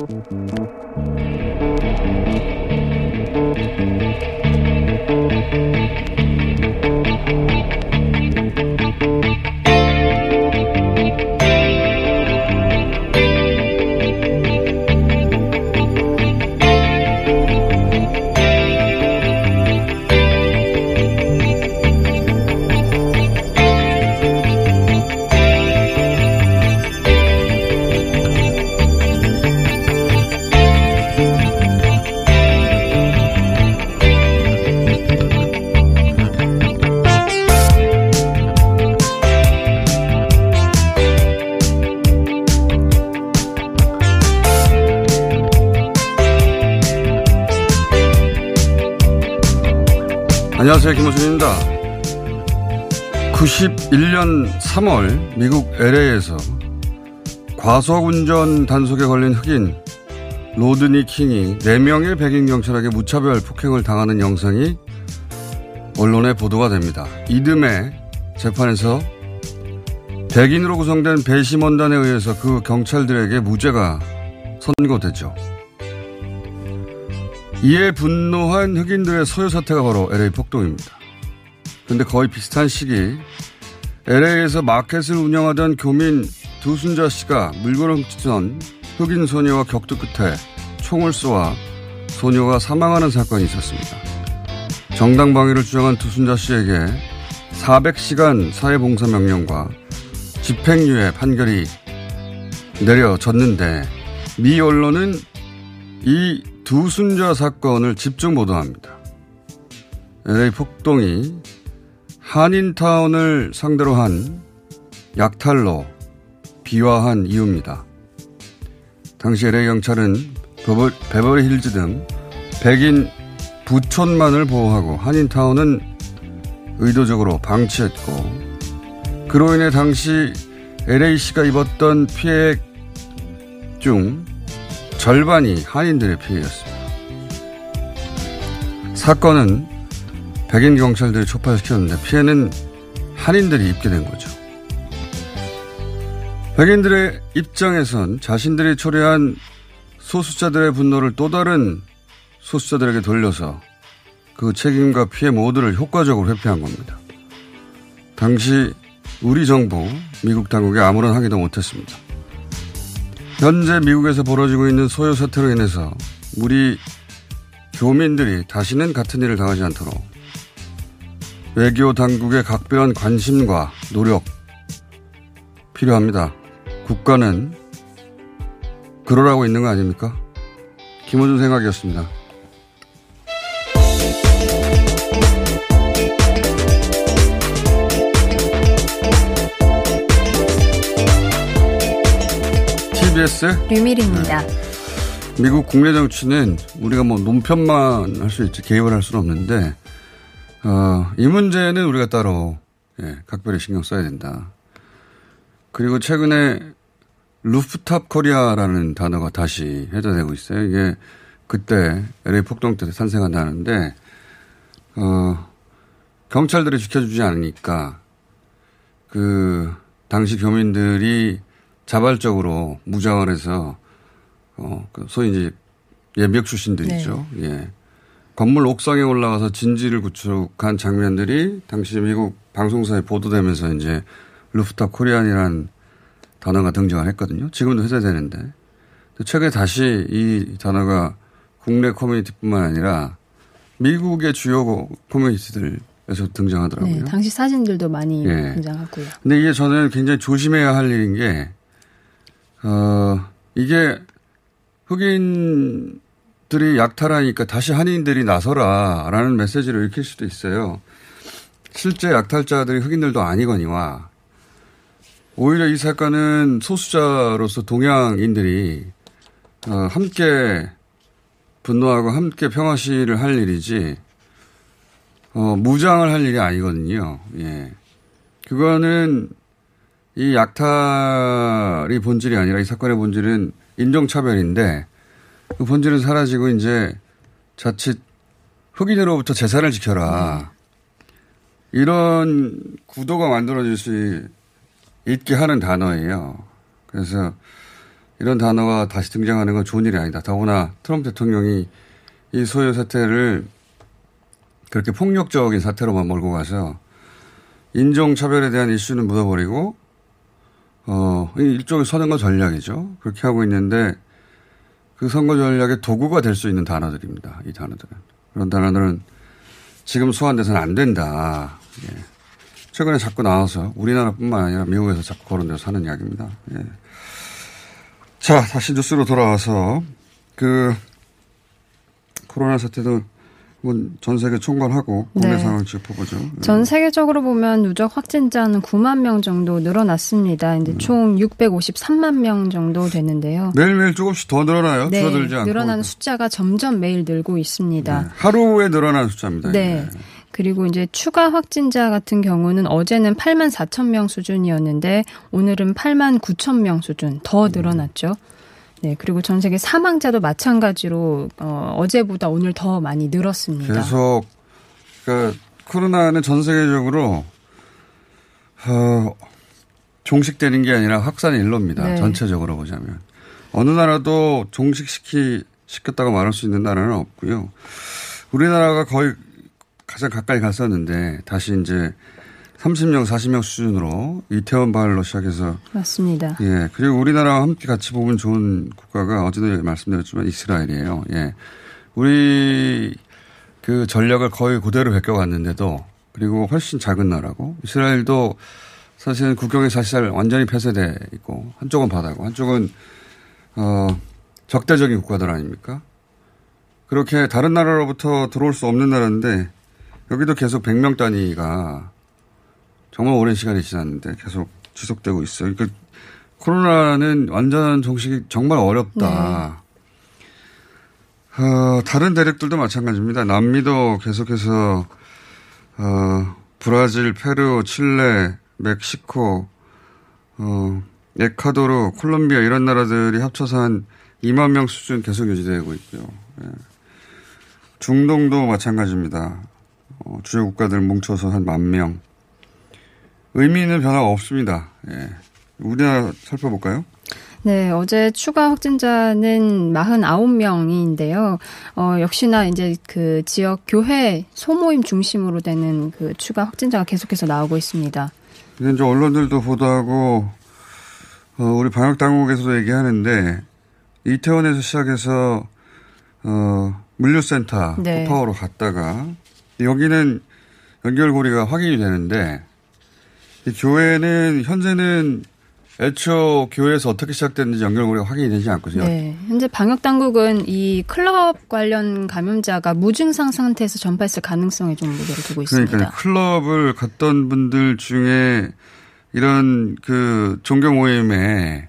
Música 안녕하세요. 김호준입니다. 91년 3월 미국 LA에서 과속운전 단속에 걸린 흑인 로드니 킹이 4명의 백인 경찰에게 무차별 폭행을 당하는 영상이 언론에 보도가 됩니다. 이듬해 재판에서 백인으로 구성된 배심원단에 의해서 그 경찰들에게 무죄가 선고되죠. 이에 분노한 흑인들의 소요 사태가 바로 LA 폭동입니다. 근데 거의 비슷한 시기 LA에서 마켓을 운영하던 교민 두순자 씨가 물건을 훔치던 흑인 소녀와 격투 끝에 총을 쏘아 소녀가 사망하는 사건이 있었습니다. 정당 방위를 주장한 두순자 씨에게 400시간 사회봉사 명령과 집행유예 판결이 내려졌는데 미 언론은 이 두순자 사건을 집중 보도합니다. LA 폭동이 한인타운을 상대로 한 약탈로 비화한 이유입니다. 당시 LA 경찰은 베버리 힐즈 등 백인 부촌만을 보호하고 한인타운은 의도적으로 방치했고 그로 인해 당시 LA시가 입었던 피해 중 절반이 한인들의 피해였습니다. 사건은 백인 경찰들이 촉발시켰는데 피해는 한인들이 입게 된 거죠. 백인들의 입장에선 자신들이 초래한 소수자들의 분노를 또 다른 소수자들에게 돌려서 그 책임과 피해 모두를 효과적으로 회피한 겁니다. 당시 우리 정부, 미국 당국이 아무런 항의도 못했습니다. 현재 미국에서 벌어지고 있는 소요 사태로 인해서 우리 교민들이 다시는 같은 일을 당하지 않도록 외교 당국의 각별한 관심과 노력 필요합니다. 국가는 그러라고 있는 거 아닙니까? 김호준 생각이었습니다. TBS 류밀희입니다. 미국 국내 정치는 우리가 뭐 논평만 할 수 있지 개입을 할 수는 없는데 어, 이 문제는 우리가 따로 예, 각별히 신경 써야 된다. 그리고 최근에 rooftop Korean이라는 단어가 다시 회자되고 있어요. 이게 그때 LA 폭동 때 탄생한다는데 어, 경찰들이 지켜주지 않으니까 그 당시 교민들이 자발적으로 무장을 해서 어, 그 소위 이제 예, 미국 출신들이죠. 예. 건물 옥상에 올라가서 진지를 구축한 장면들이 당시 미국 방송사에 보도되면서 이제 rooftop Korean이라는 단어가 등장을 했거든요. 지금도 회자되는데. 최근에 다시 이 단어가 국내 커뮤니티뿐만 아니라 미국의 주요 커뮤니티들에서 등장하더라고요. 네, 당시 사진들도 많이 예. 등장하고요. 근데 이게 저는 굉장히 조심해야 할 일인 게, 어, 이게 흑인들이 약탈하니까 다시 한인들이 나서라라는 메시지를 읽힐 수도 있어요. 실제 약탈자들이 흑인들도 아니거니와 오히려 이 사건은 소수자로서 동양인들이 어, 함께 분노하고 함께 평화 시위를 할 일이지 어, 무장을 할 일이 아니거든요. 예. 그거는 이 약탈이 본질이 아니라 이 사건의 본질은 인종차별인데 그 본질은 사라지고 이제 자칫 흑인으로부터 재산을 지켜라. 이런 구도가 만들어질 수 있게 하는 단어예요. 그래서 이런 단어가 다시 등장하는 건 좋은 일이 아니다. 더구나 트럼프 대통령이 이 소요 사태를 그렇게 폭력적인 사태로만 몰고 가서 인종차별에 대한 이슈는 묻어버리고 어, 일종의 선거 전략이죠. 그렇게 하고 있는데 그 선거 전략의 도구가 될 수 있는 단어들입니다. 이 단어들은. 그런 단어들은 지금 소환돼서는 안 된다. 예. 최근에 자꾸 나와서 우리나라뿐만 아니라 미국에서 자꾸 거론돼서 하는 이야기입니다. 예. 자, 다시 뉴스로 돌아와서 그 코로나 사태도 전 세계 총괄하고 국내 네. 상황 짚어보죠. 예. 전 세계적으로 보면 누적 확진자는 9만 명 정도 늘어났습니다. 이제 총 653만 명 정도 되는데요. 매일매일 조금씩 더 늘어나요? 네, 줄어들지 않고. 늘어나는 숫자가 점점 매일 늘고 있습니다. 네. 하루에 늘어나는 숫자입니다. 네. 그리고 이제 추가 확진자 같은 경우는 어제는 8만 4천 명 수준이었는데 오늘은 8만 9천 명 수준 더 늘어났죠. 네. 그리고 전 세계 사망자도 마찬가지로 어, 어제보다 오늘 더 많이 늘었습니다. 계속 그러니까 코로나는 전 세계적으로 어, 종식되는 게 아니라 확산의 일로입니다. 네. 전체적으로 보자면 어느 나라도 종식시키 시켰다고 말할 수 있는 나라는 없고요. 우리나라가 거의 가장 가까이 갔었는데 다시 이제 30명, 40명 수준으로 이태원 발로 시작해서 맞습니다. 예. 그리고 우리나라와 함께 같이 보면 좋은 국가가 어제도 말씀드렸지만 이스라엘이에요. 예. 우리 그 전략을 거의 그대로 베껴갔는데도 그리고 훨씬 작은 나라고 이스라엘도 사실은 국경이 사실 완전히 폐쇄돼 있고 한쪽은 바다고 한쪽은 어 적대적인 국가들 아닙니까? 그렇게 다른 나라로부터 들어올 수 없는 나라인데 여기도 계속 100명 단위가 정말 오랜 시간이 지났는데 계속 지속되고 있어요. 그러니까 코로나는 완전 종식이 정말 어렵다. 어, 다른 대륙들도 마찬가지입니다. 남미도 계속해서 어, 브라질, 페루, 칠레, 멕시코, 어, 에콰도르, 콜롬비아 이런 나라들이 합쳐서 한 2만 명 수준 계속 유지되고 있고요. 예. 중동도 마찬가지입니다. 어, 주요 국가들 뭉쳐서 한 만 명. 의미 있는 변화가 없습니다. 예. 우리나라 살펴볼까요? 네, 어제 추가 확진자는 49명인데요. 어, 역시나 이제 그 지역 교회 소모임 중심으로 되는 그 추가 확진자가 계속해서 나오고 있습니다. 이제 언론들도 보도하고, 어, 우리 방역 당국에서도 얘기하는데, 이태원에서 시작해서, 어, 물류센터, 네. 코파오로 갔다가, 여기는 연결고리가 확인이 되는데, 이 교회는, 현재는 애초 교회에서 어떻게 시작됐는지 연결고리가 확인이 되지 않고요. 네, 현재 방역 당국은 이 클럽 관련 감염자가 무증상 상태에서 전파했을 가능성에 좀 무게를 두고 있습니다. 그러니까 클럽을 갔던 분들 중에 이런 그 종교 모임에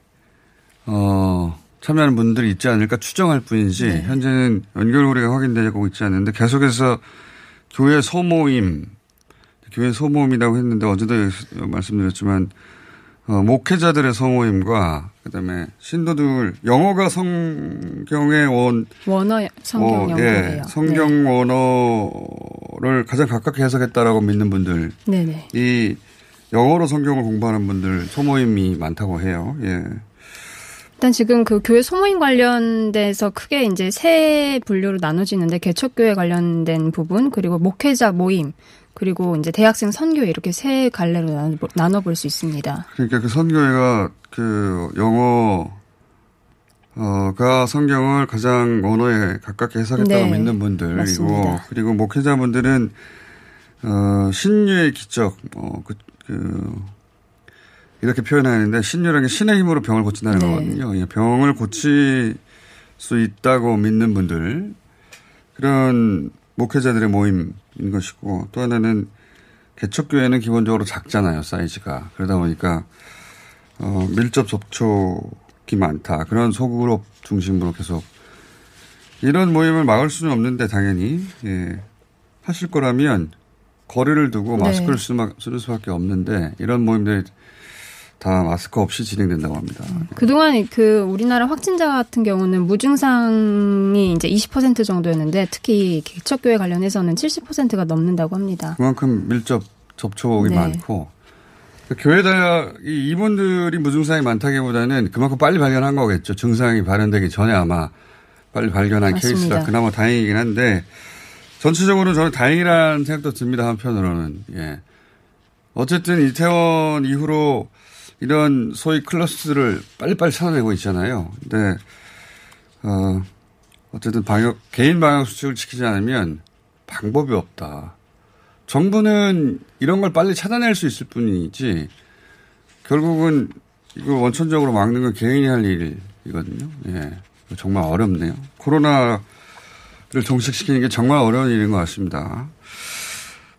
어 참여하는 분들이 있지 않을까 추정할 뿐이지 네. 현재는 연결고리가 확인되고 있지 않는데 계속해서 교회 소모임 교회 소모임이라고 했는데 어제도 말씀드렸지만 어, 목회자들의 소모임과 그다음에 신도들 영어가 성경의 원 원어 성경 어. 예, 성경 원어를 가장 가깝게 해석했다라고 믿는 분들, 네, 네. 이 영어로 성경을 공부하는 분들 소모임이 많다고 해요. 예. 일단 지금 그 교회 소모임 관련돼서 크게 이제 세 분류로 나눠지는데 개척교회 관련된 부분 그리고 목회자 모임 그리고 이제 대학생 선교회 이렇게 세 갈래로 나눠 볼 수 있습니다. 그러니까 그 선교회가 그 영어 어가 성경을 가장 언어에 가깝게 해석했다고 네, 믿는 분들이고 맞습니다. 그리고 목회자분들은 어 신유의 기적 뭐그 그 이렇게 표현하는데 신유라는 게 신의 힘으로 병을 고친다는 네. 거거든요. 예, 병을 고칠 수 있다고 믿는 분들 그런 목회자들의 모임인 것이고 또 하나는 개척교회는 기본적으로 작잖아요 사이즈가 그러다 보니까 어, 밀접 접촉이 많다 그런 소그룹 중심으로 계속 이런 모임을 막을 수는 없는데 당연히 예, 하실 거라면 거리를 두고 네. 마스크를 쓰, 쓸 수밖에 없는데 이런 모임들이 다 마스크 없이 진행된다고 합니다. 그동안 그 우리나라 확진자 같은 경우는 무증상이 이제 20% 정도였는데 특히 개척교회 관련해서는 70%가 넘는다고 합니다. 그만큼 밀접 접촉이 네. 많고 교회다 이 이분들이 무증상이 많다기보다는 그만큼 빨리 발견한 거겠죠. 증상이 발현되기 전에 아마 빨리 발견한 맞습니다. 케이스라 그나마 다행이긴 한데 전체적으로 저는 다행이라는 생각도 듭니다. 한편으로는 예. 어쨌든 이태원 이후로 이런 소위 클러스를 빨리빨리 찾아내고 있잖아요. 근데 어 어쨌든 방역 개인 방역 수칙을 지키지 않으면 방법이 없다. 정부는 이런 걸 빨리 찾아낼 수 있을 뿐이지 결국은 이거 원천적으로 막는 건 개인이 할 일이거든요. 예. 정말 어렵네요. 코로나를 종식시키는 게 정말 어려운 일인 것 같습니다.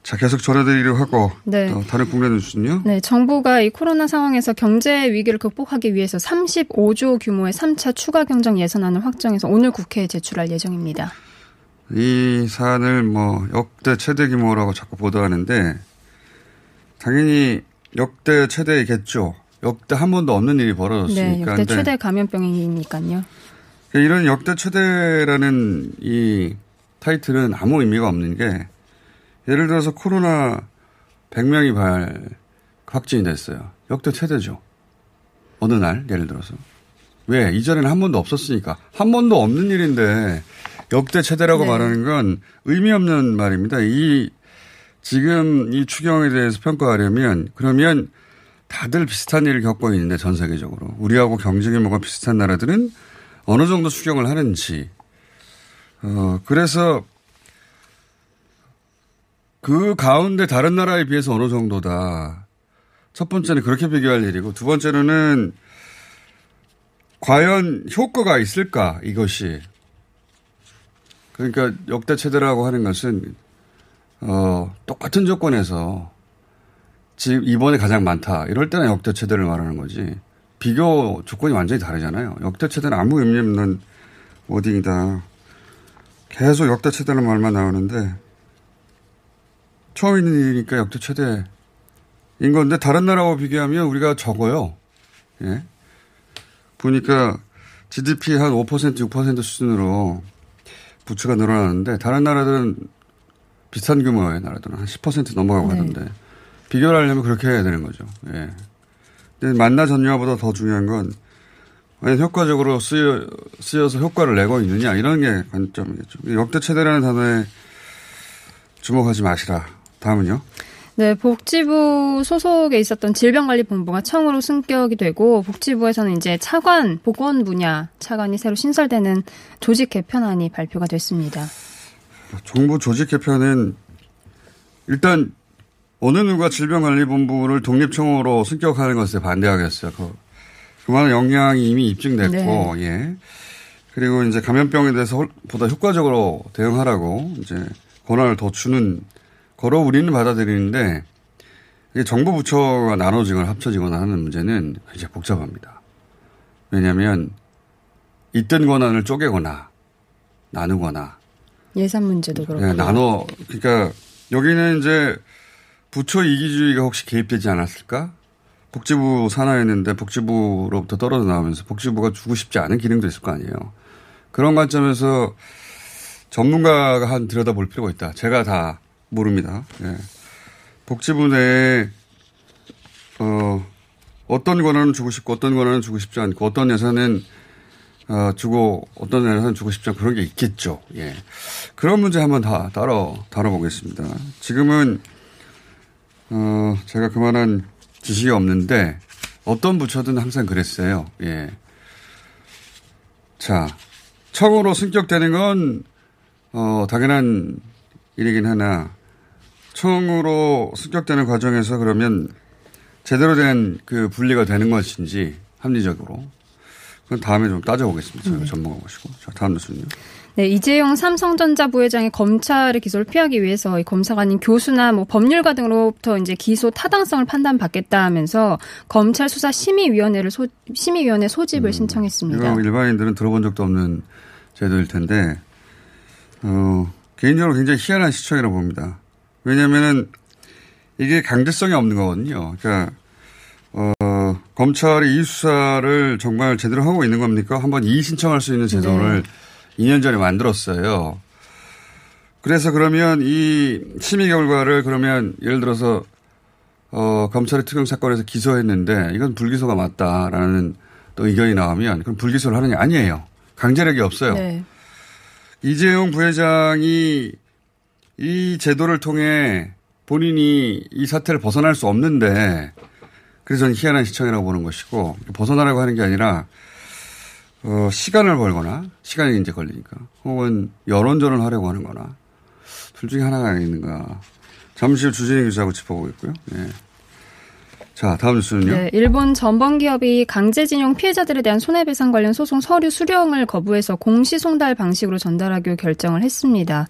자, 계속 전해드리려고 하고 네. 또 다른 국내 뉴스는요. 네, 정부가 이 코로나 상황에서 경제 위기를 극복하기 위해서 35조 규모의 3차 추가 경정 예산안을 확정해서 오늘 국회에 제출할 예정입니다. 이 사안을 뭐 역대 최대 규모라고 자꾸 보도하는데 당연히 역대 최대이겠죠. 역대 한 번도 없는 일이 벌어졌으니까. 네, 역대 최대 감염병이니까요. 이런 역대 최대라는 이 타이틀은 아무 의미가 없는 게 예를 들어서 코로나 100명이 발 확진이 됐어요. 역대 최대죠. 어느 날 예를 들어서. 왜? 이전에는 한 번도 없었으니까. 한 번도 없는 일인데 역대 최대라고 네. 말하는 건 의미 없는 말입니다. 이 지금 이 추경에 대해서 평가하려면 그러면 다들 비슷한 일을 겪고 있는데 전 세계적으로 우리하고 경제 규모가 비슷한 나라들은 어느 정도 추경을 하는지 어 그래서 그 가운데 다른 나라에 비해서 어느 정도다. 첫 번째는 그렇게 비교할 일이고 두 번째로는 과연 효과가 있을까 이것이 그러니까 역대 최대라고 하는 것은 어 똑같은 조건에서 지금 이번에 가장 많다 이럴 때는 역대 최대를 말하는 거지 비교 조건이 완전히 다르잖아요. 역대 최대는 아무 의미 없는 워딩이다. 계속 역대 최대는 말만 나오는데 처음 있는 일이니까 역대 최대인 건데 다른 나라하고 비교하면 우리가 적어요. 예. 보니까 GDP 한 5% 6% 수준으로 부채가 늘어나는데 다른 나라들은 비슷한 규모의 나라들은 한 10% 넘어가고 네. 하던데 비교를 하려면 그렇게 해야 되는 거죠. 예. 근데 만나 전유화보다 더 중요한 건 과연 효과적으로 쓰여, 쓰여서 효과를 내고 있느냐 이런 게 관점이겠죠. 역대 최대라는 단어에 주목하지 마시라. 다음은요. 네, 복지부 소속에 있었던 질병관리본부가 청으로 승격이 되고 복지부에서는 이제 차관, 보건 분야 차관이 새로 신설되는 조직 개편안이 발표가 됐습니다. 정부 조직 개편은 일단 어느 누가 질병관리본부를 독립청으로 승격하는 것에 반대하겠어요. 그, 그만한 역량이 이미 입증됐고, 예. 그리고 이제 감염병에 대해서 홀- 보다 효과적으로 대응하라고 이제 권한을 더 주는 거로 우리는 받아들이는데 이게 정부 부처가 나눠지거나 합쳐지거나 하는 문제는 굉장히 복잡합니다. 왜냐하면 있던 권한을 쪼개거나 나누거나 예산 문제도 그렇고. 네, 나눠 그러니까 여기는 이제 부처 이기주의가 혹시 개입되지 않았을까? 복지부 산하였는데 복지부로부터 떨어져 나오면서 복지부가 주고 싶지 않은 기능도 있을 거 아니에요. 그런 관점에서 전문가가 한 들여다볼 필요가 있다. 제가 다 모릅니다. 예. 복지부 내에 어 어떤 권한은 주고 싶고 어떤 권한은 주고 싶지 않고 어떤 예산은 어, 주고 어떤 예산은 주고 싶지 않고 그런 게 있겠죠. 예. 그런 문제 한번 다 따로 다뤄보겠습니다. 지금은 어, 제가 그만한 지식이 없는데 어떤 부처든 항상 그랬어요. 예. 자, 청으로 승격되는 건 어, 당연한 일이긴 하나 청으로 승격되는 과정에서 그러면 제대로 된 그 분리가 되는 것인지 합리적으로 그건 다음에 좀 따져보겠습니다. 저희가 네. 전문가 모시고. 자, 다음 뉴스는요. 네, 이재용 삼성전자 부회장이 검찰의 기소를 피하기 위해서 이 검사가 아닌 교수나 뭐 법률가 등으로부터 이제 기소 타당성을 판단받겠다 하면서 검찰 수사 심의위원회를 소, 심의위원회 소집을 음, 신청했습니다. 이거 일반인들은 들어본 적도 없는 제도일 텐데, 어, 개인적으로 굉장히 희한한 시청이라고 봅니다. 왜냐면은 이게 강제성이 없는 거거든요. 그러니까 어, 검찰이 이 수사를 정말 제대로 하고 있는 겁니까? 한번 이의 신청할 수 있는 제도를 네. 2년 전에 만들었어요. 그래서 그러면 이 심의 결과를 그러면 예를 들어서 어, 검찰이 특경 사건에서 기소했는데 이건 불기소가 맞다라는 또 의견이 나오면 그럼 불기소를 하는 게 아니에요. 강제력이 없어요. 네. 이재용 부회장이 이 제도를 통해 본인이 이 사태를 벗어날 수 없는데 그래서 저는 희한한 시청이라고 보는 것이고 벗어나라고 하는 게 아니라 어, 시간을 벌거나 시간이 이제 걸리니까 혹은 여론전을 하려고 하는 거나 둘 중에 하나가 아닌가 잠시 후 주진희 기자하고 짚어보겠고요. 네. 자, 다음 뉴스는요. 네, 일본 전범 기업이 강제징용 피해자들에 대한 손해배상 관련 소송 서류 수령을 거부해서 공시 송달 방식으로 전달하기로 결정을 했습니다.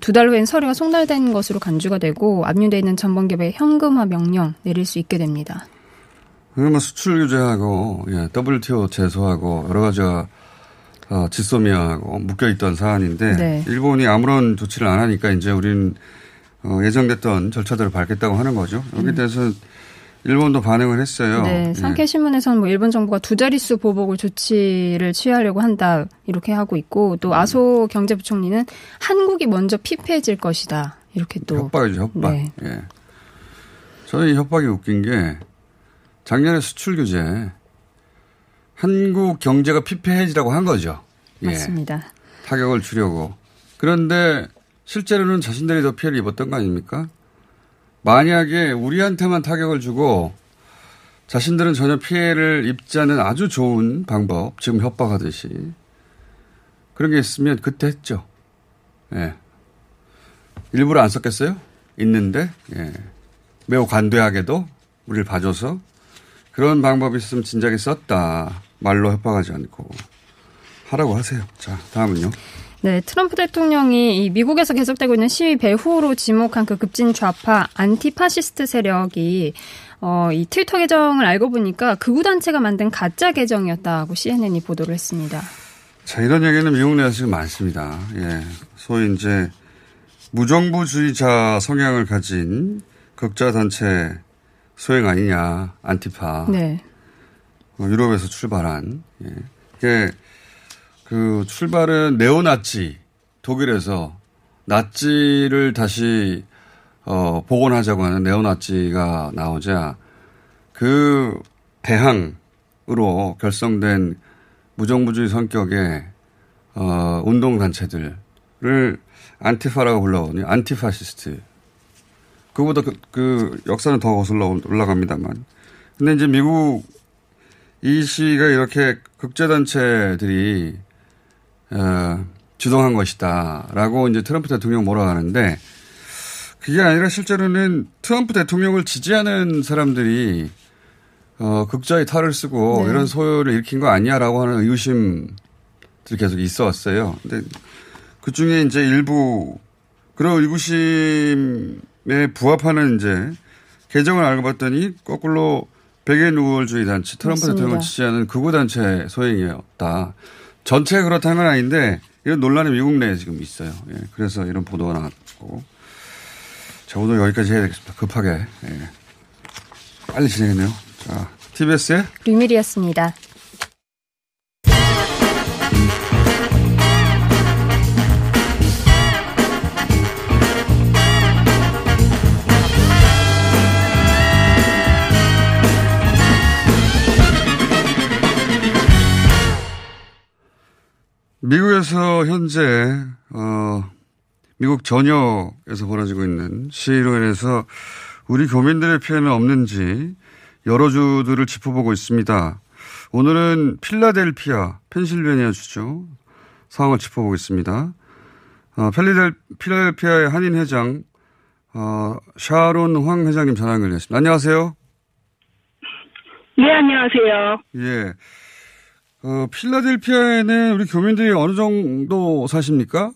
두달 후엔 서류가 송달된 것으로 간주가 되고 압류돼 있는 전범기업의 현금화 명령 내릴 수 있게 됩니다. 그러면 수출 규제하고 예, WTO 제소하고 여러 가지가 어, 지소미아하고 묶여있던 사안인데 네. 일본이 아무런 조치를 안 하니까 이제 우리는 어, 예정됐던 절차들을 밟겠다고 하는 거죠. 여기에 음. 대해서 음. 일본도 반응을 했어요. 네, 예. 상케 신문에서는 뭐 일본 정부가 두 자릿수 보복을 조치를 취하려고 한다 이렇게 하고 있고 또 음. 아소 경제부총리는 한국이 먼저 피폐해질 것이다 이렇게 또 협박이죠 협박. 네. 예. 저는 이 협박이 웃긴 게 작년에 수출 규제 한국 경제가 피폐해지라고 한 거죠. 예. 맞습니다. 타격을 주려고. 그런데 실제로는 자신들이 더 피해를 입었던 거 아닙니까? 만약에 우리한테만 타격을 주고 자신들은 전혀 피해를 입지 않는 아주 좋은 방법, 지금 협박하듯이 그런 게 있으면 그때 했죠. 예. 일부러 안 썼겠어요? 있는데, 예. 매우 관대하게도 우리를 봐줘서 그런 방법이 있으면 진작에 썼다. 말로 협박하지 않고. 하라고 하세요. 자, 다음은요. 네, 트럼프 대통령이 이 미국에서 계속되고 있는 시위 배후로 지목한 그 급진 좌파 안티파시스트 세력이 어, 이 트위터 계정을 알고 보니까 극우 단체가 만든 가짜 계정이었다고 CNN이 보도를 했습니다. 자, 이런 얘기는 미국 내에서 지금 많습니다. 예. 소위 이제 무정부주의자 성향을 가진 극좌 단체 소행 아니냐, 안티파. 네. 어, 유럽에서 출발한. 예. 이게 그 출발은 네오나치 독일에서 나치를 다시 어, 복원하자고 하는 네오나치가 나오자 그 대항으로 결성된 무정부주의 성격의 어, 운동 단체들을 안티파라고 불러오니 안티파시스트. 그보다 그, 그 역사는 더 거슬러 올라갑니다만. 근데 이제 미국 이 시가 이렇게 극제 단체들이 어, 주동한 것이다라고 이제 트럼프 대통령 몰아가는데 그게 아니라 실제로는 트럼프 대통령을 지지하는 사람들이 어, 극자의 탈을 쓰고 네. 이런 소요를 일으킨 거 아니야라고 하는 의구심들이 계속 있어 왔어요. 근데 그 중에 이제 일부 그런 의구심에 부합하는 이제 계정을 알고 봤더니 거꾸로 백인 우월주의 단체 트럼프 맞습니다. 대통령을 지지하는 극우 단체 소행이었다. 전체가 그렇다는 건 아닌데 이런 논란이 미국 내에 지금 있어요. 예, 그래서 이런 보도가 나왔고. 자, 오늘 여기까지 해야 되겠습니다. 급하게. 예. 빨리 진행했네요. 자, TBS의 류밀이었습니다. 미국에서 현재 어, 미국 전역에서 벌어지고 있는 시위로 인해서 우리 교민들의 피해는 없는지 여러 주들을 짚어보고 있습니다. 오늘은 필라델피아, 펜실베니아 주죠. 상황을 짚어보겠습니다. 어, 필라델, 필라델피아의 한인 회장, 어, 샤론 황 회장님 전화 연결됐습니다. 안녕하세요. 네, 안녕하세요. 예. 어, 필라델피아에는 우리 교민들이 어느 정도 사십니까?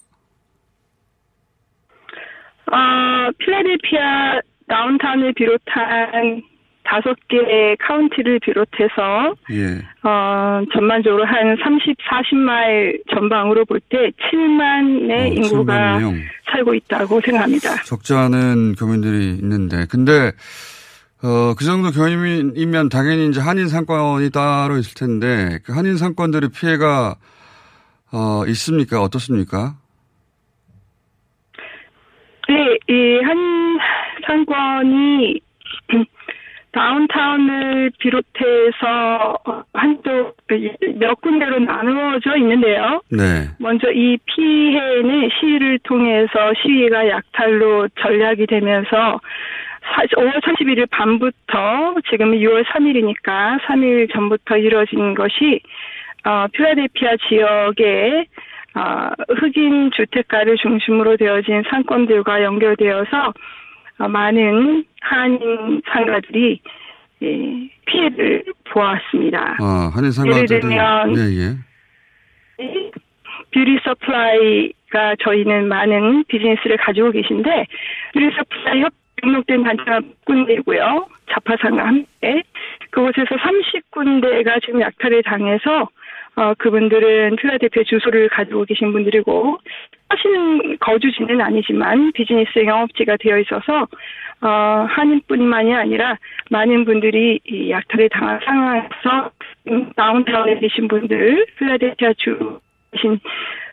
어, 필라델피아 다운타운을 비롯한 다섯 개의 카운티를 비롯해서 예. 어, 전반적으로 한 30, 40마일 전방으로 볼 때 7만의 어, 인구가 7만 명. 살고 있다고 생각합니다. 적지 않은 교민들이 있는데, 근데, 어, 그 정도 교민이면 당연히 이제 한인 상권이 따로 있을 텐데, 그 한인 상권들의 피해가, 어, 있습니까? 어떻습니까? 네, 이 한 상권이 다운타운을 비롯해서 한쪽 몇 군데로 나누어져 있는데요. 네. 먼저 이 피해는 시위를 통해서 시위가 약탈로 전략이 되면서 5월 31일 밤부터 지금은 6월 3일이니까 3일 전부터 이루어진 것이 어, 필라델피아 지역의 어, 흑인 주택가를 중심으로 되어진 상권들과 연결되어서 어, 많은 한인 상가들이 예, 피해를 보았습니다. 아, 한인 상가들이. 예를 들면 예, 예. beauty supply가 저희는 많은 비즈니스를 가지고 계신데 beauty supply 협 등록된 군데고요. 잡화상과 함께 그곳에서 30군데가 지금 약탈을 당해서 어, 그분들은 필라델피아 주소를 가지고 계신 분들이고 사실은 거주지는 아니지만 비즈니스 영업지가 되어 있어서 어, 한인뿐만이 아니라 많은 분들이 이 약탈을 당한 상황에서 음, 다운타운에 계신 분들, 필라델피아 주 계신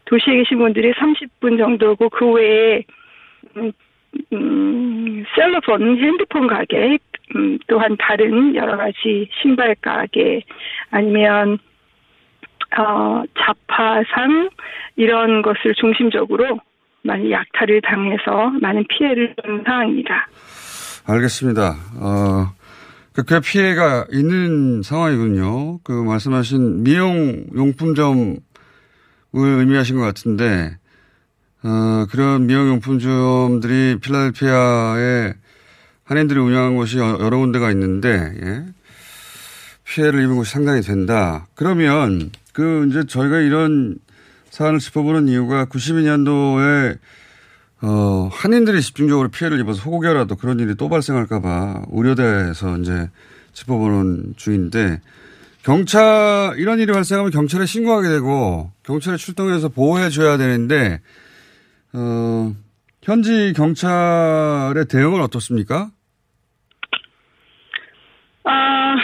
도시에 계신 분들이 30분 정도고 그 외에 음, 음, 셀러폰 핸드폰 가게, 음, 또한 다른 여러 가지 신발 가게 아니면 어, 자파상 이런 것을 중심적으로 많이 약탈을 당해서 많은 피해를 본 상황입니다. 알겠습니다. 어, 그, 꽤 피해가 있는 상황이군요. 그 말씀하신 미용 용품점을 의미하신 것 같은데, 어, 그런 미용용품점들이 필라델피아에 한인들이 운영한 곳이 여러 군데가 있는데, 예. 피해를 입은 곳이 상당히 된다. 그러면, 그, 이제 저희가 이런 사안을 짚어보는 이유가 92년도에 어, 한인들이 집중적으로 피해를 입어서 호국이라도 그런 일이 또 발생할까봐 우려돼서 이제 짚어보는 중인데 경찰 이런 일이 발생하면 경찰에 신고하게 되고 경찰에 출동해서 보호해 줘야 되는데 어, 현지 경찰의 대응은 어떻습니까? 아,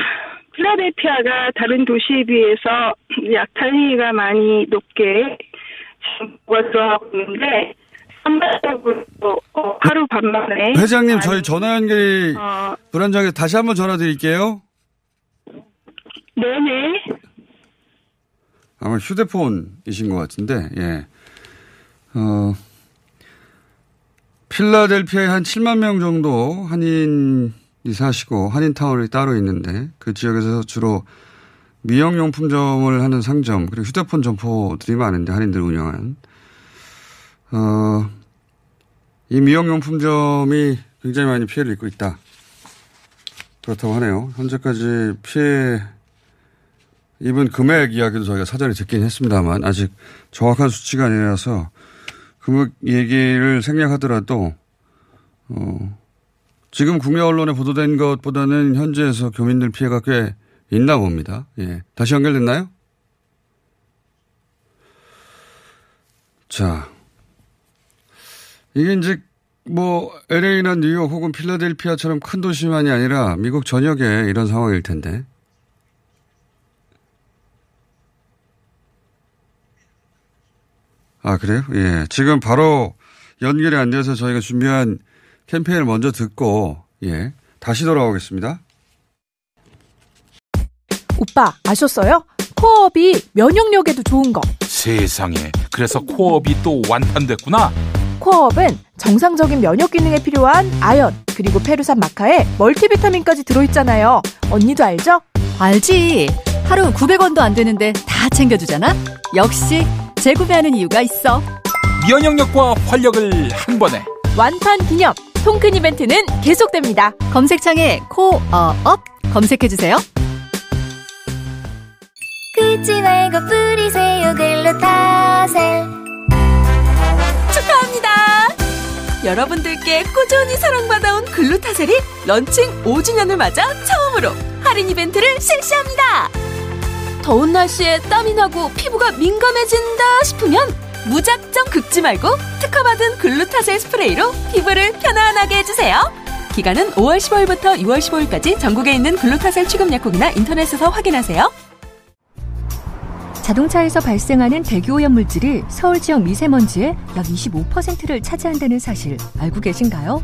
필라델피아가 다른 도시에 비해서 약탈 행위가 많이 높게 지금 들어가고 있는데 선발적으로 어, 하루 반 만에 회장님 저희 전화 연결이 어, 불안정해서 다시 한번 전화 드릴게요. 네네 아마 휴대폰이신 것 같은데, 예. 어, 필라델피아에 한 7만 명 정도 한인이 사시고 한인타운이 따로 있는데 그 지역에서 주로 미용용품점을 하는 상점 그리고 휴대폰 점포들이 많은데 한인들 운영한 어, 이 미용용품점이 굉장히 많이 피해를 입고 있다. 그렇다고 하네요. 현재까지 피해 입은 금액 이야기도 저희가 사전에 듣긴 했습니다만 아직 정확한 수치가 아니라서 금액 얘기를 생략하더라도 어, 지금 국내 언론에 보도된 것보다는 현지에서 교민들 피해가 꽤 있나 봅니다. 예. 다시 연결됐나요? 자. 이게 이제 뭐 LA나 뉴욕 혹은 필라델피아처럼 큰 도시만이 아니라 미국 전역에 이런 상황일 텐데. 아, 그래요? 예. 지금 바로 연결이 안 돼서 저희가 준비한 캠페인을 먼저 듣고, 예. 다시 돌아오겠습니다. 오빠, 아셨어요? 코어업이 면역력에도 좋은 거. 세상에. 그래서 코어업이 또 완판됐구나. 코어업은 정상적인 면역 기능에 필요한 아연, 그리고 페루산 마카에 멀티비타민까지 들어있잖아요. 언니도 알죠? 알지. 하루 900원도 안 되는데 다 챙겨주잖아. 역시 재구매하는 이유가 있어. 면역력과 활력을 한 번에. 완판 기념 통큰 이벤트는 계속됩니다. 검색창에 코어업 검색해주세요. 긁지 말고 뿌리세요 글루타셀 축하합니다. 여러분들께 꾸준히 사랑받아온 글루타셀이 런칭 5주년을 맞아 처음으로 할인 이벤트를 실시합니다. 더운 날씨에 땀이 나고 피부가 민감해진다 싶으면 무작정 긁지 말고 특허받은 글루타셀 스프레이로 피부를 편안하게 해주세요. 기간은 5월 15일부터 6월 15일까지 전국에 있는 글루타셀 취급 약국이나 인터넷에서 확인하세요. 자동차에서 발생하는 대기오염 물질이 서울 지역 미세먼지의 약 25%를 차지한다는 사실 알고 계신가요?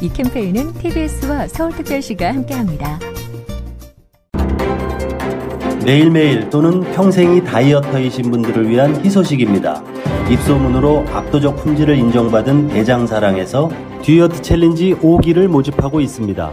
이 캠페인은 TBS와 서울특별시가 함께합니다. 매일매일 또는 평생이 다이어터이신 분들을 위한 희소식입니다. 입소문으로 압도적 품질을 인정받은 대장사랑에서 듀이어트 챌린지 5기를 모집하고 있습니다.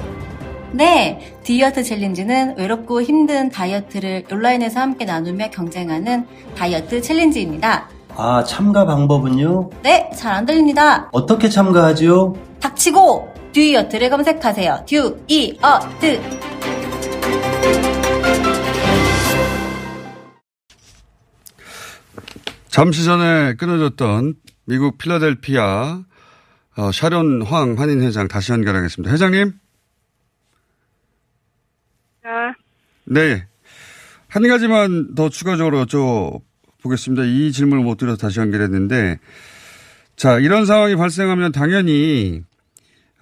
네, 듀이어트 챌린지는 외롭고 힘든 다이어트를 온라인에서 함께 나누며 경쟁하는 다이어트 챌린지입니다. 아, 참가 방법은요? 네, 잘 안 들립니다. 어떻게 참가하지요? 닥치고 듀이어트를 검색하세요. 듀이어트. 잠시 전에 끊어졌던 미국 필라델피아 어, 샤론 황 한인 회장 다시 연결하겠습니다. 회장님. 자, 네. 한 가지만 더 추가적으로 여쭤보겠습니다. 이 질문을 못 드려서 다시 연결했는데, 자, 이런 상황이 발생하면 당연히,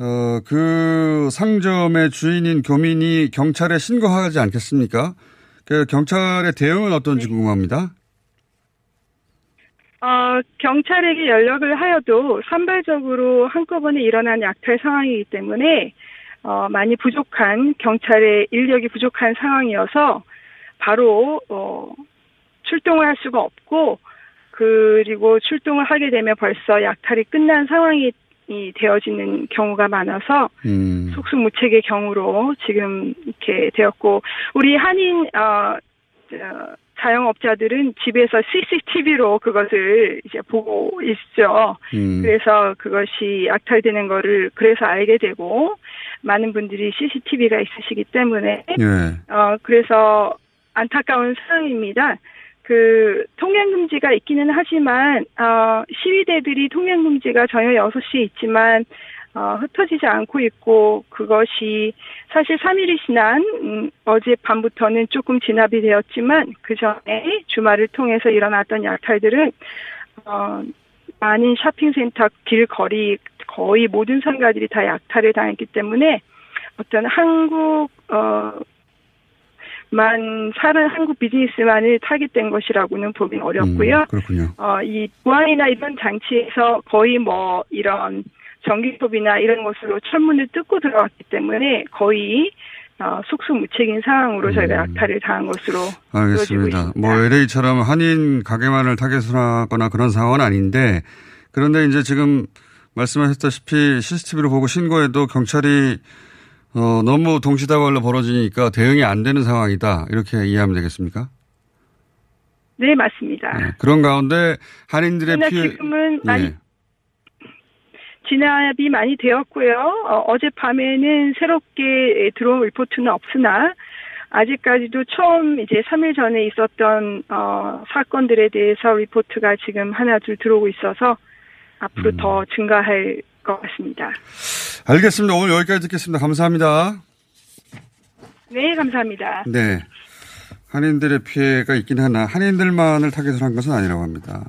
어, 그 상점의 주인인 교민이 경찰에 신고하지 않겠습니까? 그 경찰의 대응은 어떤지 궁금합니다. 어, 경찰에게 연락을 하여도 산발적으로 한꺼번에 일어난 약탈 상황이기 때문에 어, 많이 부족한 경찰의 인력이 부족한 상황이어서 바로 어, 출동을 할 수가 없고 그리고 출동을 하게 되면 벌써 약탈이 끝난 상황이 이 되어지는 경우가 많아서 음. 속수무책의 경우로 지금 이렇게 되었고 우리 한인 어, 어, 자영업자들은 집에서 CCTV로 그것을 이제 보고 있죠. 음. 그래서 그것이 약탈되는 거를 그래서 알게 되고 많은 분들이 CCTV가 있으시기 때문에 예. 어 그래서 안타까운 상황입니다. 그 통행 금지가 있기는 하지만 어 시위대들이 통행 금지가 저녁 6시에 있지만 어, 흩어지지 않고 있고 그것이 사실 3일이 지난 음, 어젯밤부터는 조금 진압이 되었지만 그 전에 주말을 통해서 일어났던 약탈들은 어, 많은 쇼핑센터 길 거리 거의 모든 상가들이 다 약탈을 당했기 때문에 어떤 한국 어, 만 사는 한국 비즈니스만을 타깃된 것이라고는 보긴 어렵고요. 음, 그렇군요. 어, 이 보안이나 이런 장치에서 거의 뭐 이런 전기톱이나 이런 것으로 철문을 뜯고 들어갔기 때문에 거의 어, 속수무책인 상황으로 저희가 약탈을 당한 것으로 음. 알겠습니다. 뭐 LA처럼 한인 가게만을 타겟으로 하거나 그런 상황은 아닌데 그런데 이제 지금 말씀하셨다시피 CCTV로 보고 신고해도 경찰이 어, 너무 동시다발로 벌어지니까 대응이 안 되는 상황이다. 이렇게 이해하면 되겠습니까? 네, 맞습니다. 네. 그런 가운데 한인들의 피해 지금은 많이 예. 진압이 많이 되었고요. 어, 젯밤에는 새롭게 들어온 리포트는 없으나 아직까지도 처음 이제 3일 전에 있었던 어, 사건들에 대해서 리포트가 지금 하나 둘 들어오고 있어서 앞으로 음. 더 증가할 것 같습니다. 알겠습니다. 오늘 여기까지 듣겠습니다. 감사합니다. 네, 감사합니다. 네. 한인들의 피해가 있긴 하나 한인들만을 타겟으로 한 것은 아니라고 합니다.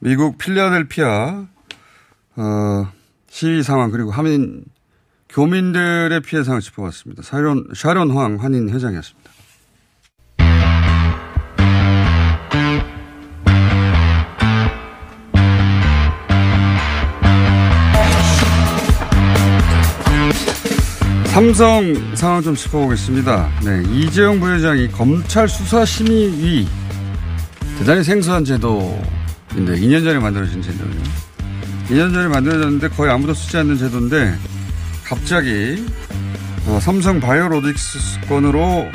미국 필라델피아 어, 시위 상황 그리고 하민 교민들의 피해 상황을 짚어봤습니다. 샤론, 샤론 황 한인 회장이었습니다. 삼성 상황 좀 짚어보겠습니다. 네, 이재용 부회장이 검찰 수사심의위 대단히 생소한 제도인데 2년 전에 만들어진 제도예요. 2년 전에 만들어졌는데 거의 아무도 쓰지 않는 제도인데 갑자기 어, 삼성 바이오로직스 건으로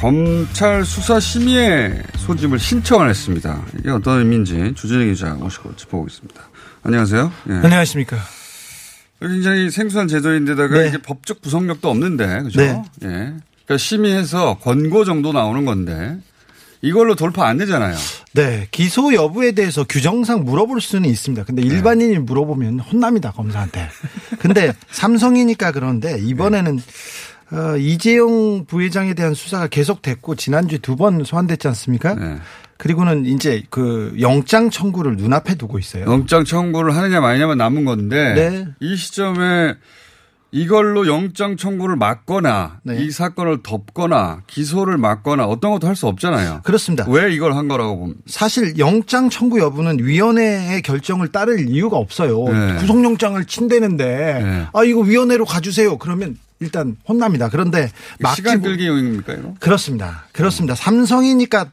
검찰 수사심의회 소집을 신청을 했습니다. 이게 어떤 의미인지 주진영 기자 모시고 짚어보겠습니다. 안녕하세요. 예. 안녕하십니까. 굉장히 생소한 제도인데다가 네. 이게 법적 구속력도 없는데, 그죠? 네. 예. 그러니까 심의해서 권고 정도 나오는 건데, 이걸로 돌파 안 되잖아요. 네, 기소 여부에 대해서 규정상 물어볼 수는 있습니다. 근데 일반인이 물어보면 혼납니다, 검사한테. 근데 삼성이니까 그런데 이번에는 어, 이재용 부회장에 대한 수사가 계속됐고 지난주에 두번 소환됐지 않습니까? 네. 그리고는 이제 그 영장 청구를 눈앞에 두고 있어요. 영장 청구를 하느냐 마느냐만 남은 건데, 네. 이 시점에 이걸로 영장 청구를 막거나, 네. 이 사건을 덮거나, 기소를 막거나 어떤 것도 할 수 없잖아요. 그렇습니다. 왜 이걸 한 거라고 봅니다. 사실 영장 청구 여부는 위원회의 결정을 따를 이유가 없어요. 네. 구속영장을 친대는데 네. 아 이거 위원회로 가주세요. 그러면 일단 혼납니다. 그런데 시간 끌기용입니까, 이거? 그렇습니다. 그렇습니다. 삼성이니까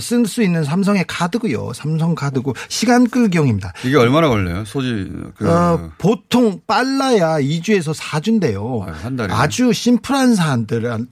쓸 수 있는 삼성의 카드고요. 삼성 카드고 시간 끌기용입니다. 이게 얼마나 걸려요? 소지, 그, 어, 보통 빨라야 2주에서 4주인데요. 한 달이요? 아주 심플한 사안들을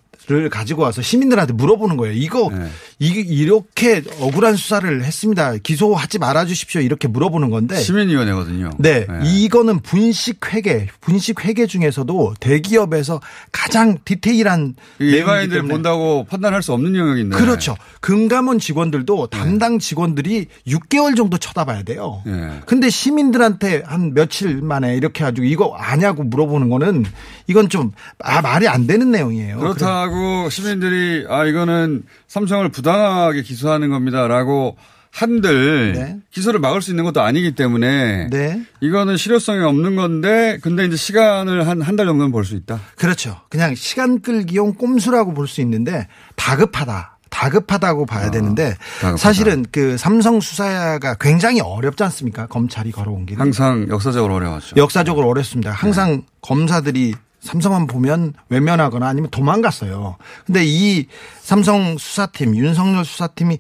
가지고 와서 시민들한테 물어보는 거예요. 이거 네. 이게 이렇게 억울한 수사를 했습니다. 기소하지 말아 주십시오. 이렇게 물어보는 건데. 시민위원회거든요. 네, 이거는 분식 회계, 분식 회계 중에서도 대기업에서 가장 디테일한 일반인들 본다고 판단할 수 없는 영역인데. 그렇죠. 금감원 직원들도 담당 직원들이 6개월 정도 쳐다봐야 돼요. 예. 근데 시민들한테 한 며칠 만에 이렇게 가지고 이거 아냐고 물어보는 거는 이건 좀 아, 말이 안 되는 내용이에요. 그렇다고 시민들이 아 이거는 삼성을 부 당하게 기소하는 겁니다라고 한들 네. 기소를 막을 수 있는 것도 아니기 때문에 네. 이거는 실효성이 없는 건데 근데 이제 시간을 한 한 달 정도는 볼수 있다. 그렇죠. 그냥 시간 끌기용 꼼수라고 볼 수 있는데 다급하다. 다급하다고 봐야 되는데 아, 다급하다. 사실은 그 삼성 수사가 굉장히 어렵지 않습니까? 검찰이 걸어온 길. 항상 역사적으로 어려웠죠. 역사적으로 어렵습니다. 항상 검사들이 삼성만 보면 외면하거나 아니면 도망갔어요. 근데 이 삼성 수사팀, 윤석열 수사팀이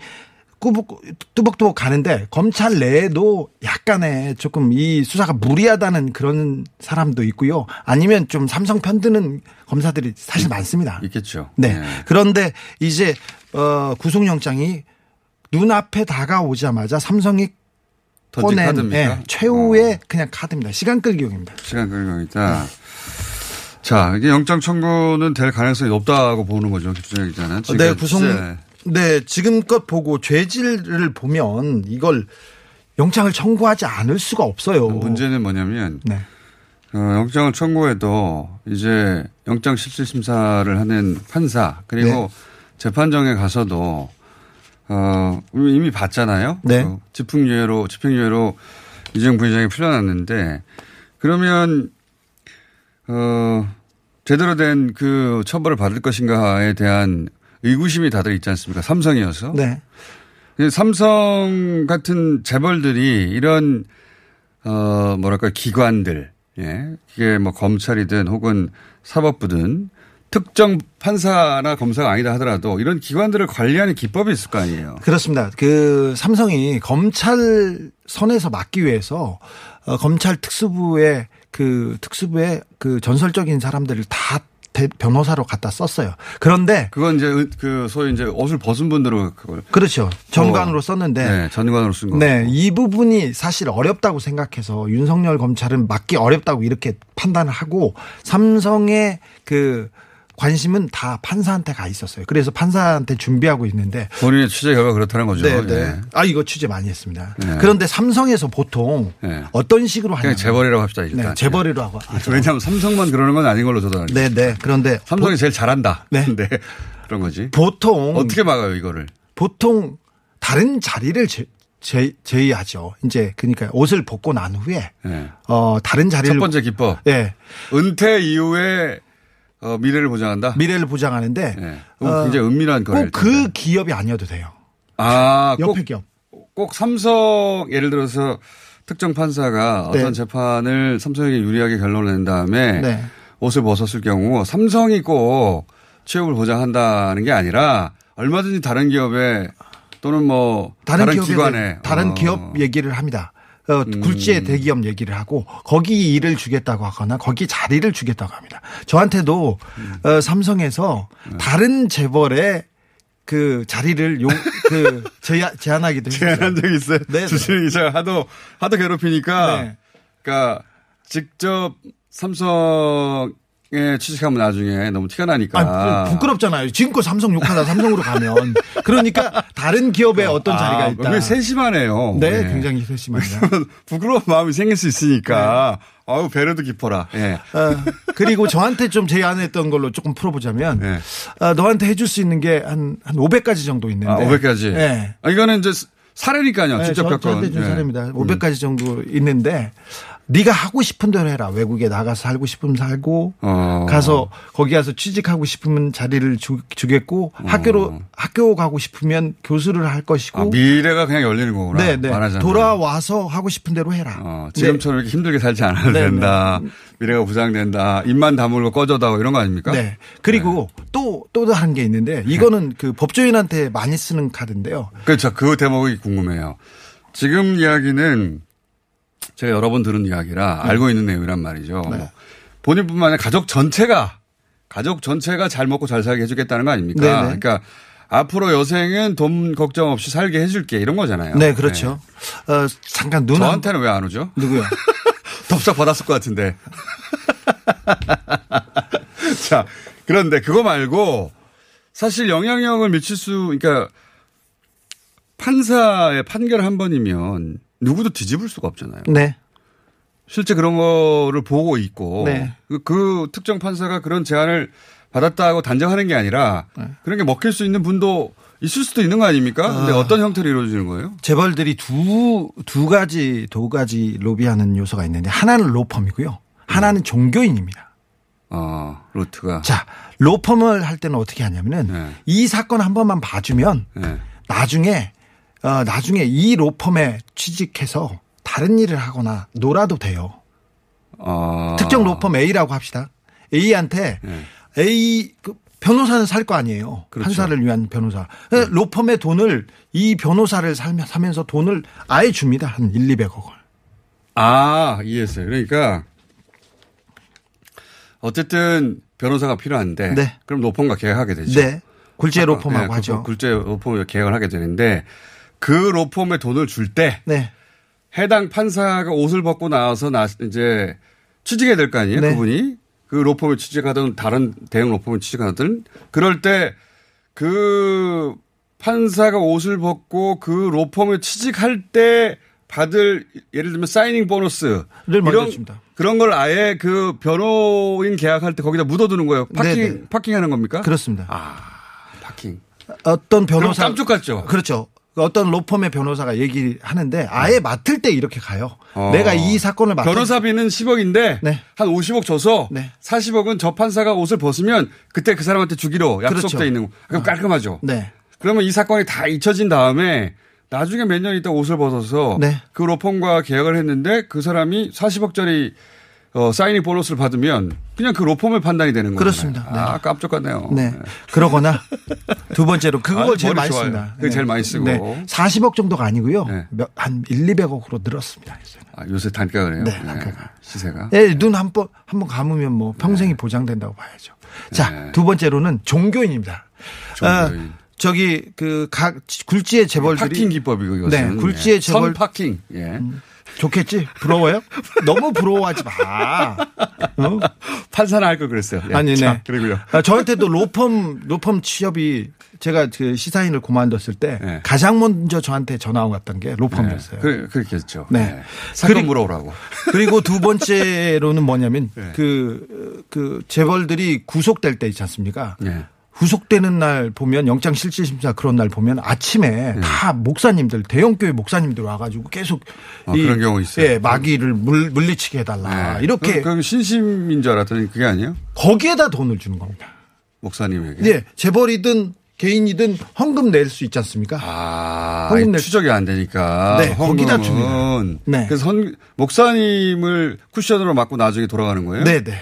꾸벅, 뚜벅뚜벅 가는데 검찰 내에도 약간의 조금 이 수사가 무리하다는 그런 사람도 있고요. 아니면 좀 삼성 편드는 검사들이 사실 많습니다. 있겠죠. 네. 그런데 이제 어 구속영장이 눈앞에 다가오자마자 삼성이 꺼낸? 예, 최후의 그냥 카드입니다. 시간 끌기용입니다. 시간 끌고 있다. 자, 이게 영장 청구는 될 가능성이 높다고 보는 거죠. 김준영 기자는. 지금 네, 구속 현재. 네, 지금껏 보고 죄질을 보면 이걸 영장을 청구하지 않을 수가 없어요. 문제는 뭐냐면 네. 어, 영장을 청구해도 이제 영장 실질 심사를 하는 판사 그리고 네. 재판정에 가서도 어 이미 봤잖아요. 네. 그 집행유예로 집행유예로 이재용 부회장이 풀려났는데 그러면 어 제대로 된 그 처벌을 받을 것인가에 대한 의구심이 다들 있지 않습니까? 삼성이어서. 네. 삼성 같은 재벌들이 이런 어 뭐랄까 기관들 예 이게 뭐 검찰이든 혹은 사법부든 특정 판사나 검사가 아니다 하더라도 이런 기관들을 관리하는 기법이 있을 거 아니에요. 그렇습니다. 그 삼성이 검찰 선에서 막기 위해서 어, 검찰 특수부의 그 특수부의 그 전설적인 사람들을 다 대- 변호사로 갖다 썼어요. 그런데 그건 이제 의- 그 소위 이제 옷을 벗은 분들은 그걸 그렇죠. 전관으로 썼는데 네, 전관으로 쓴 거. 네, 이 부분이 사실 어렵다고 생각해서 윤석열 검찰은 막기 어렵다고 이렇게 판단을 하고 삼성의 그 관심은 다 판사한테 가 있었어요. 그래서 판사한테 준비하고 있는데 본인의 취재 결과 그렇다는 거죠. 네, 네. 예. 아 이거 취재 많이 했습니다. 네. 그런데 삼성에서 보통 네. 어떤 식으로 하냐? 그냥 재벌이라고 합시다 일단. 네, 재벌이라고 하고. 왜냐하면 삼성만 그러는 건 아닌 걸로 저도 알고 네, 네. 그런데 삼성이 제일 잘한다. 네. 그런 거지. 보통 어떻게 막아요 이거를? 보통 다른 자리를 제- 제, 제의하죠. 이제 그러니까 옷을 벗고 난 후에 예. 어 다른 자리를 첫 번째 기법. 예. 은퇴 이후에 어, 미래를 보장한다. 미래를 보장하는데 예. 그건 굉장히 은밀한 거래일 꼭그 기업이 아니어도 돼요. 아, 옆에 꼭, 기업. 꼭 삼성 예를 들어서 특정 판사가 네. 어떤 재판을 삼성에게 유리하게 결론을 낸 다음에 네. 옷을 벗었을 경우 삼성이 꼭 취업을 보장한다는 게 아니라 얼마든지 다른 기업에 또는 뭐 다른, 다른, 기관에 다른 어. 기업 얘기를 합니다. 어, 굴지의 대기업 얘기를 하고 거기 일을 주겠다고 하거나 거기 자리를 주겠다고 합니다. 저한테도 어, 삼성에서 다른 재벌의 그 자리를 용그 제안하기도 했어요. 제안한 적이 있어요. 네, 네. 주진우 기자가 하도 하도 괴롭히니까 네. 그러니까 직접 삼성 에 취직하면 나중에 너무 티가 나니까 아, 부- 부끄럽잖아요. 지금껏 삼성 욕하다 삼성으로 가면 그러니까 다른 기업에 어떤 자리가 있다. 아, 왜 세심하네요. 네, 네. 굉장히 세심합니다. 부끄러운 마음이 생길 수 있으니까 아우 배려도 깊어라. 예. 어, 그리고 저한테 좀 제안했던 걸로 조금 풀어보자면 네. 어, 너한테 해줄 수 있는 게 한 한 500가지 정도 있는데 아, 500가지. 네. 아, 이거는 이제 사례니까요. 네, 직접 저- 겪은. 저한테 준 예. 사례입니다. 500가지 정도 있는데 네가 하고 싶은 대로 해라. 외국에 나가서 살고 싶으면 살고 어. 가서 거기 가서 취직하고 싶으면 자리를 주, 주겠고 학교로 학교 가고 싶으면 교수를 할 것이고 어. 아, 미래가 그냥 열리는 거구나. 네, 네. 돌아와서 하고 싶은 대로 해라. 어, 지금처럼 이렇게 힘들게 살지 않아도 네, 된다. 미래가 보장된다. 입만 다물고 꺼져다오 이런 거 아닙니까? 네. 그리고 또, 또 다른 게 있는데 이거는 그 법조인한테 많이 쓰는 카드인데요. 그렇죠. 그 대목이 궁금해요. 지금 이야기는 제가 여러 번 들은 이야기라 네. 알고 있는 내용이란 말이죠. 뭐 본인뿐만 아니라 가족 전체가 가족 전체가 잘 먹고 잘 살게 해주겠다는 거 아닙니까? 네네. 그러니까 앞으로 여생은 돈 걱정 없이 살게 해줄게 이런 거잖아요. 네, 그렇죠. 어, 잠깐 눈. 저한테는 왜 안 오죠? 누구요? 덥석 받았을 것 같은데. 자, 그런데 그거 말고 사실 영향력을 미칠 수, 그러니까 판사의 판결 한 번이면 누구도 뒤집을 수가 없잖아요. 네. 실제 그런 거를 보고 있고 네. 그, 그 특정 판사가 그런 제안을 받았다고 단정하는 게 아니라 네. 그런 게 먹힐 수 있는 분도 있을 수도 있는 거 아닙니까? 근데 아. 어떤 형태로 이루어지는 거예요? 재벌들이 두, 두 가지, 두 가지 로비하는 요소가 있는데 하나는 로펌이고요. 하나는 종교인입니다. 어, 루트가. 자, 로펌을 할 때는 어떻게 하냐면은 네. 이 사건 한 번만 봐주면 네. 나중에, 어, 나중에 이 로펌에 취직해서 다른 일을 하거나 놀아도 돼요. 어. 특정 로펌 A라고 합시다. A한테 네. A 그 변호사는 살 거 아니에요. 그렇죠. 판사를 위한 변호사. 로펌의 돈을 이 변호사를 살며 사면서 돈을 아예 줍니다. 한 1, 200억을. 아, 이해했어요. 그러니까 어쨌든 변호사가 필요한데 네. 그럼 로펌과 계약하게 되죠. 네. 굴지의 로펌하고 그 하죠. 굴제 로펌과 계약을 하게 되는데 그 로펌에 돈을 줄때 네. 해당 판사가 옷을 벗고 나와서 나 이제 취직해야 될 거 아니에요, 네. 그분이 그 로펌에 취직하든 다른 대형 로펌에 취직하든 그럴 때 그 판사가 옷을 벗고 그 로펌에 취직할 때 받을 예를 들면 사이닝 보너스 이런 줍니다. 그런 걸 아예 그 변호인 계약할 때 거기다 묻어두는 거예요. 파킹 네네. 파킹하는 겁니까? 그렇습니다. 아 파킹. 어떤 변호사 깜짝 같죠. 그렇죠. 어떤 로펌의 변호사가 얘기하는데 아예 맡을 때 이렇게 가요. 어. 내가 이 사건을 맡아 변호사비는 10억인데 네. 한 50억 줘서 네. 40억은 저 판사가 옷을 벗으면 그때 그 사람한테 주기로 약속돼 그렇죠. 있는 거. 그럼 깔끔하죠. 네. 그러면 이 사건이 다 잊혀진 다음에 나중에 몇 년 있다 옷을 벗어서 네. 그 로펌과 계약을 했는데 그 사람이 40억짜리 어, 사이닝 보너스를 받으면 그냥 그 로펌의 판단이 되는 거예요. 그렇습니다. 네. 아, 깜짝 같네요. 네. 그러거나 두 번째로 그걸 아주 제일 많이 좋아요. 씁니다. 그게 제일 많이 쓰고. 네. 40억 정도가 아니고요. 네. 몇, 한 1, 200억으로 늘었습니다. 아, 요새 단가가 그래요. 네, 단가가. 시세가. 예, 눈 한 번, 한번 감으면 뭐 평생이 보장된다고 봐야죠. 자, 네. 두 번째로는 종교인입니다. 종교인. 어, 저기, 그, 각, 굴지의 재벌들이. 파킹 기법이고 이것은. 네, 굴지의 예. 재벌. 선 파킹. 예. 좋겠지? 부러워요? 너무 부러워하지 마. 어? 판사나 할 걸 그랬어요. 예. 아니, 자, 네. 그리고요. 아, 저한테도 로펌, 로펌 취업이 제가 그 시사인을 그만뒀을 때 네. 가장 먼저 저한테 전화 왔던 게 로펌이었어요. 그, 그렇겠죠. 네. 네. 사건 그리- 물어오라고. 그리고 두 번째로는 뭐냐면 네. 그, 그 재벌들이 구속될 때 있지 않습니까? 네. 구속되는 날 보면 영장 실질 심사 그런 날 보면 아침에 다 목사님들 대형 교회 목사님들 와가지고 계속 아, 그런 경우 있어요. 예, 마귀를 물, 물리치게 해달라 네. 이렇게 그, 그 신심인 줄 알았더니 그게 아니에요? 거기에다 돈을 주는 겁니다. 목사님에게. 예, 재벌이든 개인이든 헌금 낼 수 있지 않습니까? 아, 헌금 낼 추적이 안 되니까. 네, 거기다. 줍니다. 네. 그래서 헌- 목사님을 쿠션으로 맞고 나중에 돌아가는 거예요? 네, 네.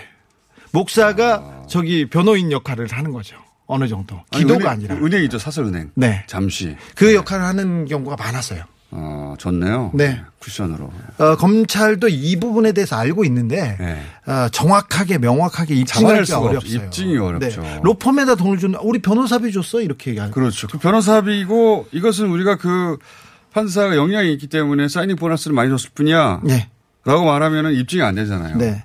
목사가 저기 변호인 역할을 하는 거죠. 어느 정도. 아. 아니, 기도가 은행, 아니 라. 은행 이죠, 사설은행. 네. 잠시. 그 역할을 하는 경우가 많았어요. 어, 좋네요. 네. 쿠션으로. 어, 검찰도 이 부분에 대해서 알고 있는데 네. 어, 정확하게 명확하게 수가 없죠. 어렵어요. 입증이 어렵죠. 네. 로펌에다 돈을 준 우리 변호사비 줬어 이렇게 얘기하는 그렇죠. 그 변호사비고 이것은 우리가 그 판사가 영향이 있기 때문에 사이닝 보너스를 많이 줬을 뿐이야. 네. 라고 말하면 입증이 안 되잖아요. 네.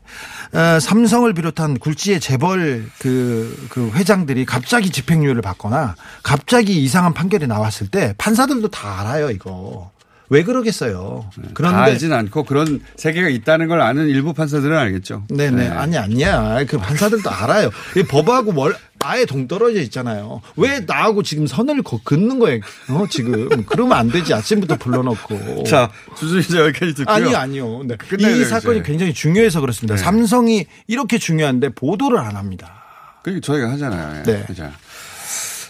어, 삼성을 비롯한 굴지의 재벌 그, 그 회장들이 갑자기 집행유예를 받거나 갑자기 이상한 판결이 나왔을 때 판사들도 다 알아요, 이거. 왜 그러겠어요. 다 그런데 알진 않고 그런 세계가 있다는 걸 아는 일부 판사들은 알겠죠. 네네. 아니, 아니야. 그 판사들도 알아요. 이 법하고 뭘 아예 동떨어져 있잖아요. 왜 나하고 지금 선을 거- 긋는 거예요? 어, 지금. 그러면 안 되지. 아침부터 불러놓고. 자, 주주 이제 여기까지 듣고요. 아니요, 아니요. 네. 이 사건이 이제. 굉장히 중요해서 그렇습니다. 네. 삼성이 이렇게 중요한데 보도를 안 합니다. 그 저희가 하잖아요. 예. 네. 자,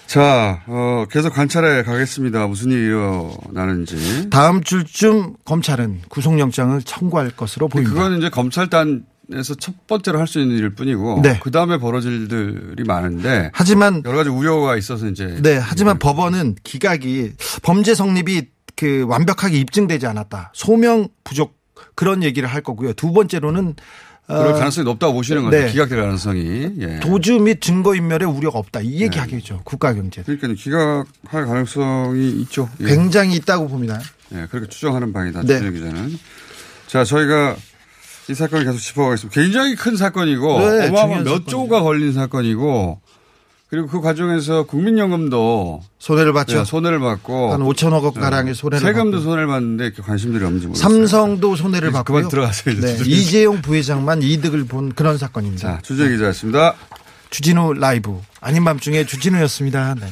자 어, 계속 관찰해 가겠습니다. 무슨 일이 일어나는지. 다음 주쯤 검찰은 구속영장을 청구할 것으로 보입니다. 그건 이제 검찰단 에서 첫 번째로 할 수 있는 일일 뿐이고. 네. 그 다음에 벌어질 일들이 많은데. 하지만 여러 가지 우려가 있어서 이제. 네, 하지만 법원은 기각이 범죄 성립이 그 완벽하게 입증되지 않았다. 소명 부족 그런 얘기를 할 거고요. 두 번째로는 그럴 어, 가능성이 높다고 보시는 거죠. 네. 기각될 가능성이. 예. 도주 및 증거인멸의 우려가 없다. 이 얘기 하겠죠. 국가 경제. 그러니까 기각할 가능성이 있죠. 예. 굉장히 있다고 봅니다. 예, 그렇게 추정하는 바이다. 네. 기자는. 자, 저희가 이 사건을 계속 짚어가겠습니다. 굉장히 큰 사건이고 네, 어마어마한 몇 사건이죠. 조가 걸린 사건이고 그리고 그 과정에서 국민연금도 손해를 봤죠. 예, 손해를 받고 한 5천억 원 가량의 손해를 세금도 받고. 손해를 받는데 관심들이 없는지 모르겠어요. 삼성도 손해를 받고요. 그만 들어가세요. 네, 이재용 부회장만 이득을 본 그런 사건입니다. 자, 주재 기자였습니다. 주진우 라이브 아닌 밤중에 주진우였습니다. 네.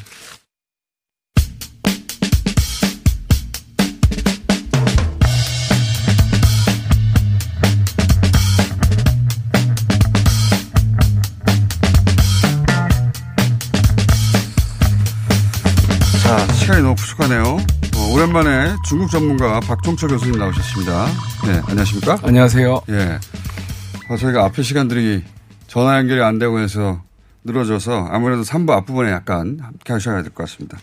부족하네요. 어, 오랜만에 중국 전문가 박종철 교수님 나오셨습니다. 네, 안녕하십니까? 안녕하세요. 예. 어, 저희가 앞에 시간들이 전화 연결이 안 되고 해서 늘어져서 아무래도 3부 앞부분에 약간 함께 하셔야 될 것 같습니다.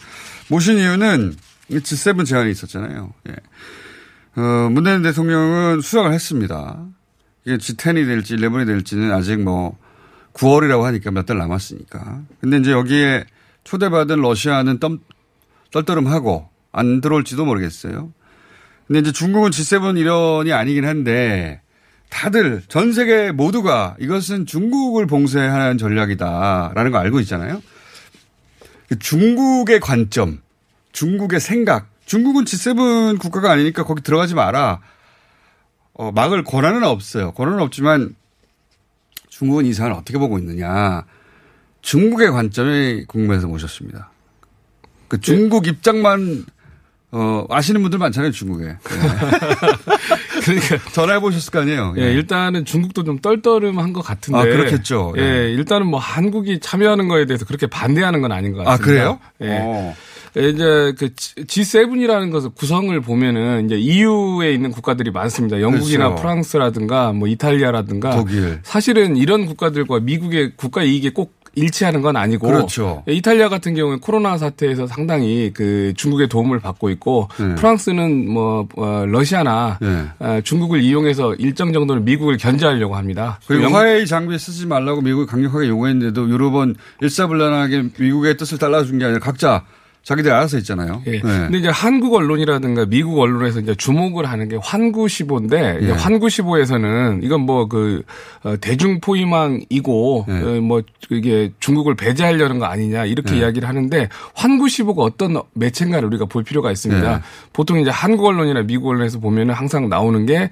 모신 이유는 이 G7 제안이 있었잖아요. 예. 어, 문재인 대통령은 수락을 했습니다. 이게 G10이 될지 11이 될지는 아직 뭐 9월이라고 하니까 몇 달 남았으니까. 근데 이제 여기에 초대받은 러시아는 덤, 떨떠름하고 안 들어올지도 모르겠어요. 근데 이제 중국은 G7 일원이 아니긴 한데 다들 전 세계 모두가 이것은 중국을 봉쇄하는 전략이다라는 거 알고 있잖아요. 그 중국의 관점, 중국의 생각, 중국은 G7 국가가 아니니까 거기 들어가지 마라. 어, 막을 권한은 없어요. 권한은 없지만 중국은 이 사안을 어떻게 보고 있느냐. 중국의 관점에 궁금해서 모셨습니다. 그 중국 입장만 어, 아시는 분들 많잖아요, 중국에. 네. 그러니까 전화해 보셨을 거 아니에요. 예, 일단은 중국도 좀 떨떠름한 것 같은데. 아, 그렇겠죠. 예, 예. 일단은 뭐 한국이 참여하는 거에 대해서 그렇게 반대하는 건 아닌 것 같습니다. 아, 그래요? 예. 어. 예, 이제 그 G7이라는 것을 구성을 보면은 이제 EU에 있는 국가들이 많습니다. 영국이나 그렇죠. 프랑스라든가 뭐 이탈리아라든가 독일. 사실은 이런 국가들과 미국의 국가 이익이 꼭 일치하는 건 아니고 그렇죠. 예, 이탈리아 같은 경우는 코로나 사태에서 상당히 그 중국의 도움을 받고 있고 네. 프랑스는 뭐 어, 러시아나 네. 어, 중국을 이용해서 일정 정도는 미국을 견제하려고 합니다. 그리고 영- 화웨이 장비 쓰지 말라고 미국이 강력하게 요구했는데도 유럽은 일사불란하게 미국의 뜻을 따라준 게 아니라 각자 자기들 알아서 했잖아요. 예. 네. 근데 이제 한국 언론이라든가 미국 언론에서 이제 주목을 하는 게 환구시보인데 예. 환구시보에서는 이건 뭐 그 대중 포위망이고 예. 어, 뭐 이게 중국을 배제하려는 거 아니냐 이렇게 예. 이야기를 하는데 환구시보가 어떤 매체인가를 우리가 볼 필요가 있습니다. 예. 보통 이제 한국 언론이나 미국 언론에서 보면은 항상 나오는 게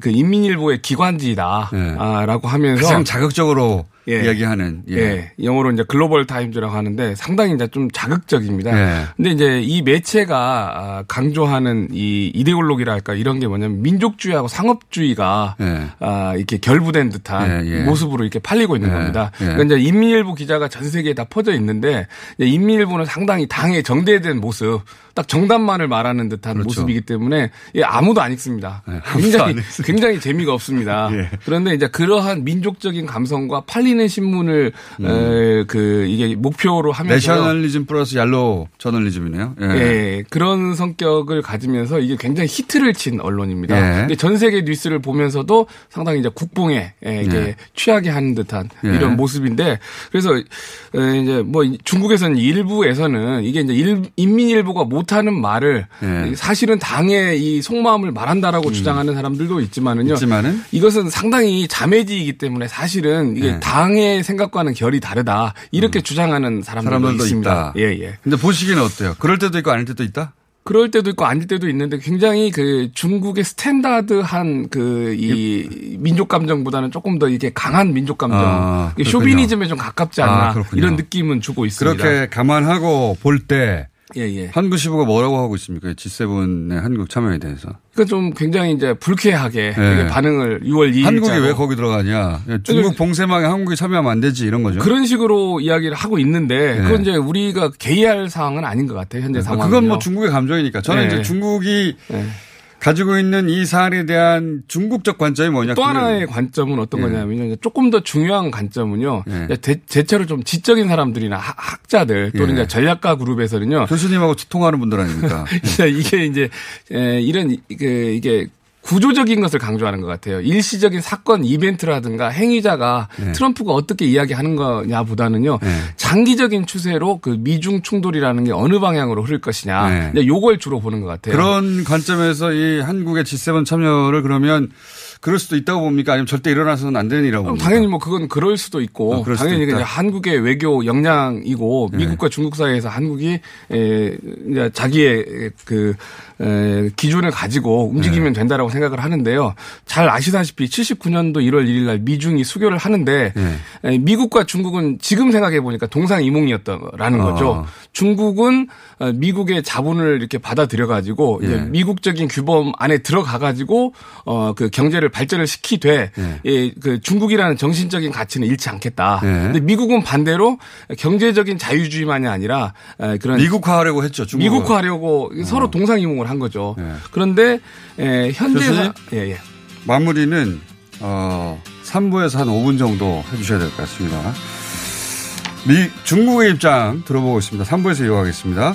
그 인민일보의 기관지다라고 하면서 가장 자극적으로 이야기하는 예. 예. 영어로 이제 글로벌 타임즈라고 하는데 상당히 이제 좀 자극적입니다. 예. 근데 이제 이 매체가 아, 강조하는 이 이데올로기랄까 이런 게 뭐냐면 민족주의하고 상업주의가 예. 아, 이렇게 결부된 듯한 예, 예. 모습으로 이렇게 팔리고 있는 예, 겁니다. 예. 그러니까 이제 인민일보 기자가 전 세계에 다 퍼져 있는데 인민일보는 상당히 당에 정대된 모습, 딱 정답만을 말하는 듯한 모습이기 때문에 예, 아무도 안 읽습니다. 그렇죠. 아무도 굉장히 안. 굉장히 재미가 없습니다. 예. 그런데 이제 그러한 민족적인 감성과 팔리 는 신문을 음. 에, 그 이게 목표로 하면서 내셔널리즘 플러스 얄로 저널리즘이네요. 예. 예, 그런 성격을 가지면서 이게 굉장히 히트를 친 언론입니다. 예. 근데 전 세계 뉴스를 보면서도 상당히 이제 국뽕에 예, 이게 예. 취하게 하는 듯한 예. 이런 모습인데 그래서 에, 이제 뭐 중국에서는 일부에서는 이게 이제 일- 인민일보가 못하는 말을 예. 사실은 당의 이 속마음을 말한다라고 주장하는 사람들도 있지만은요. 음. 있지만은 이것은 상당히 자매지이기 때문에 사실은 이게 예. 당의 생각과는 결이 다르다 이렇게 주장하는 사람들도, 음. 사람들도 있습니다. 있다. 예, 예. 근데 보시기는 어때요? 그럴 때도 있고 아닐 때도 있다? 그럴 때도 있고 아닐 때도 있는데 굉장히 그 중국의 스탠다드한 그 이 민족 감정보다는 조금 더 이게 강한 민족 감정, 아. 쇼비니즘에 좀 가깝지 않나 아. 이런 느낌은 주고 있습니다. 그렇게 감안하고 볼 때 예, 예. 한국 시부가 뭐라고 하고 있습니까? G7의 한국 참여에 대해서. 그러니까 좀 굉장히 이제 불쾌하게 예. 반응을 6월 2일 한국이 왜 거기 들어가냐? 중국 봉쇄망에 한국이 참여하면 안 되지 이런 거죠. 그런 식으로 이야기를 하고 있는데 예. 그건 이제 우리가 개의할 사항은 아닌 것 같아요 현재 상황. 그건 뭐 중국의 감정이니까. 저는 예. 이제 중국이 가지고 있는 이 사안에 대한 중국적 관점이 뭐냐. 또 그걸- 하나의 관점은 어떤 예. 거냐면요. 조금 더 중요한 관점은요. 이제 대, 대체로 좀 지적인 사람들이나 학- 학자들 또는 예. 이제 전략가 그룹에서는요. 교수님하고 통하는 분들 아닙니까? 이게 이제 에, 이런 그 이게 구조적인 것을 강조하는 것 같아요. 일시적인 사건 이벤트라든가 행위자가 네. 트럼프가 어떻게 이야기하는 거냐보다는요. 네. 장기적인 추세로 그 미중 충돌이라는 게 어느 방향으로 흐를 것이냐. 네. 요걸 주로 보는 것 같아요. 그런 관점에서 이 한국의 G7 참여를 그러면 그럴 수도 있다고 봅니까? 아니면 절대 일어나서는 안 되는 일이라고 그럼 봅니까? 당연히 뭐 그건 그럴 수도 있고 아, 그럴 수도 당연히 있다. 한국의 외교 역량이고 네. 미국과 중국 사이에서 한국이 에, 자기의 그 에, 기준을 가지고 움직이면 네. 된다라고 생각을 하는데요. 잘 아시다시피 79년도 1월 1일 날 미중이 수교를 하는데 네. 에, 미국과 중국은 지금 생각해 보니까 동상이몽이었다라는 어. 거죠. 중국은 어, 미국의 자본을 이렇게 받아들여 가지고 예. 미국적인 규범 안에 들어가 가지고 어그 경제를 발전을 시키되 예. 예, 그 중국이라는 정신적인 가치는 잃지 않겠다. 예. 근데 미국은 반대로 경제적인 자유주의만이 아니라 에, 그런 미국화하려고 했죠. 중국은. 미국화하려고 서로 동상이몽을 한 거죠. 그런데 에, 현재 교수님? 사- 예, 예. 마무리는 어 3부에서 한 5분 정도 해주셔야 될 것 같습니다. 미 중국의 입장 들어보고 있습니다. 3부에서 이어가겠습니다.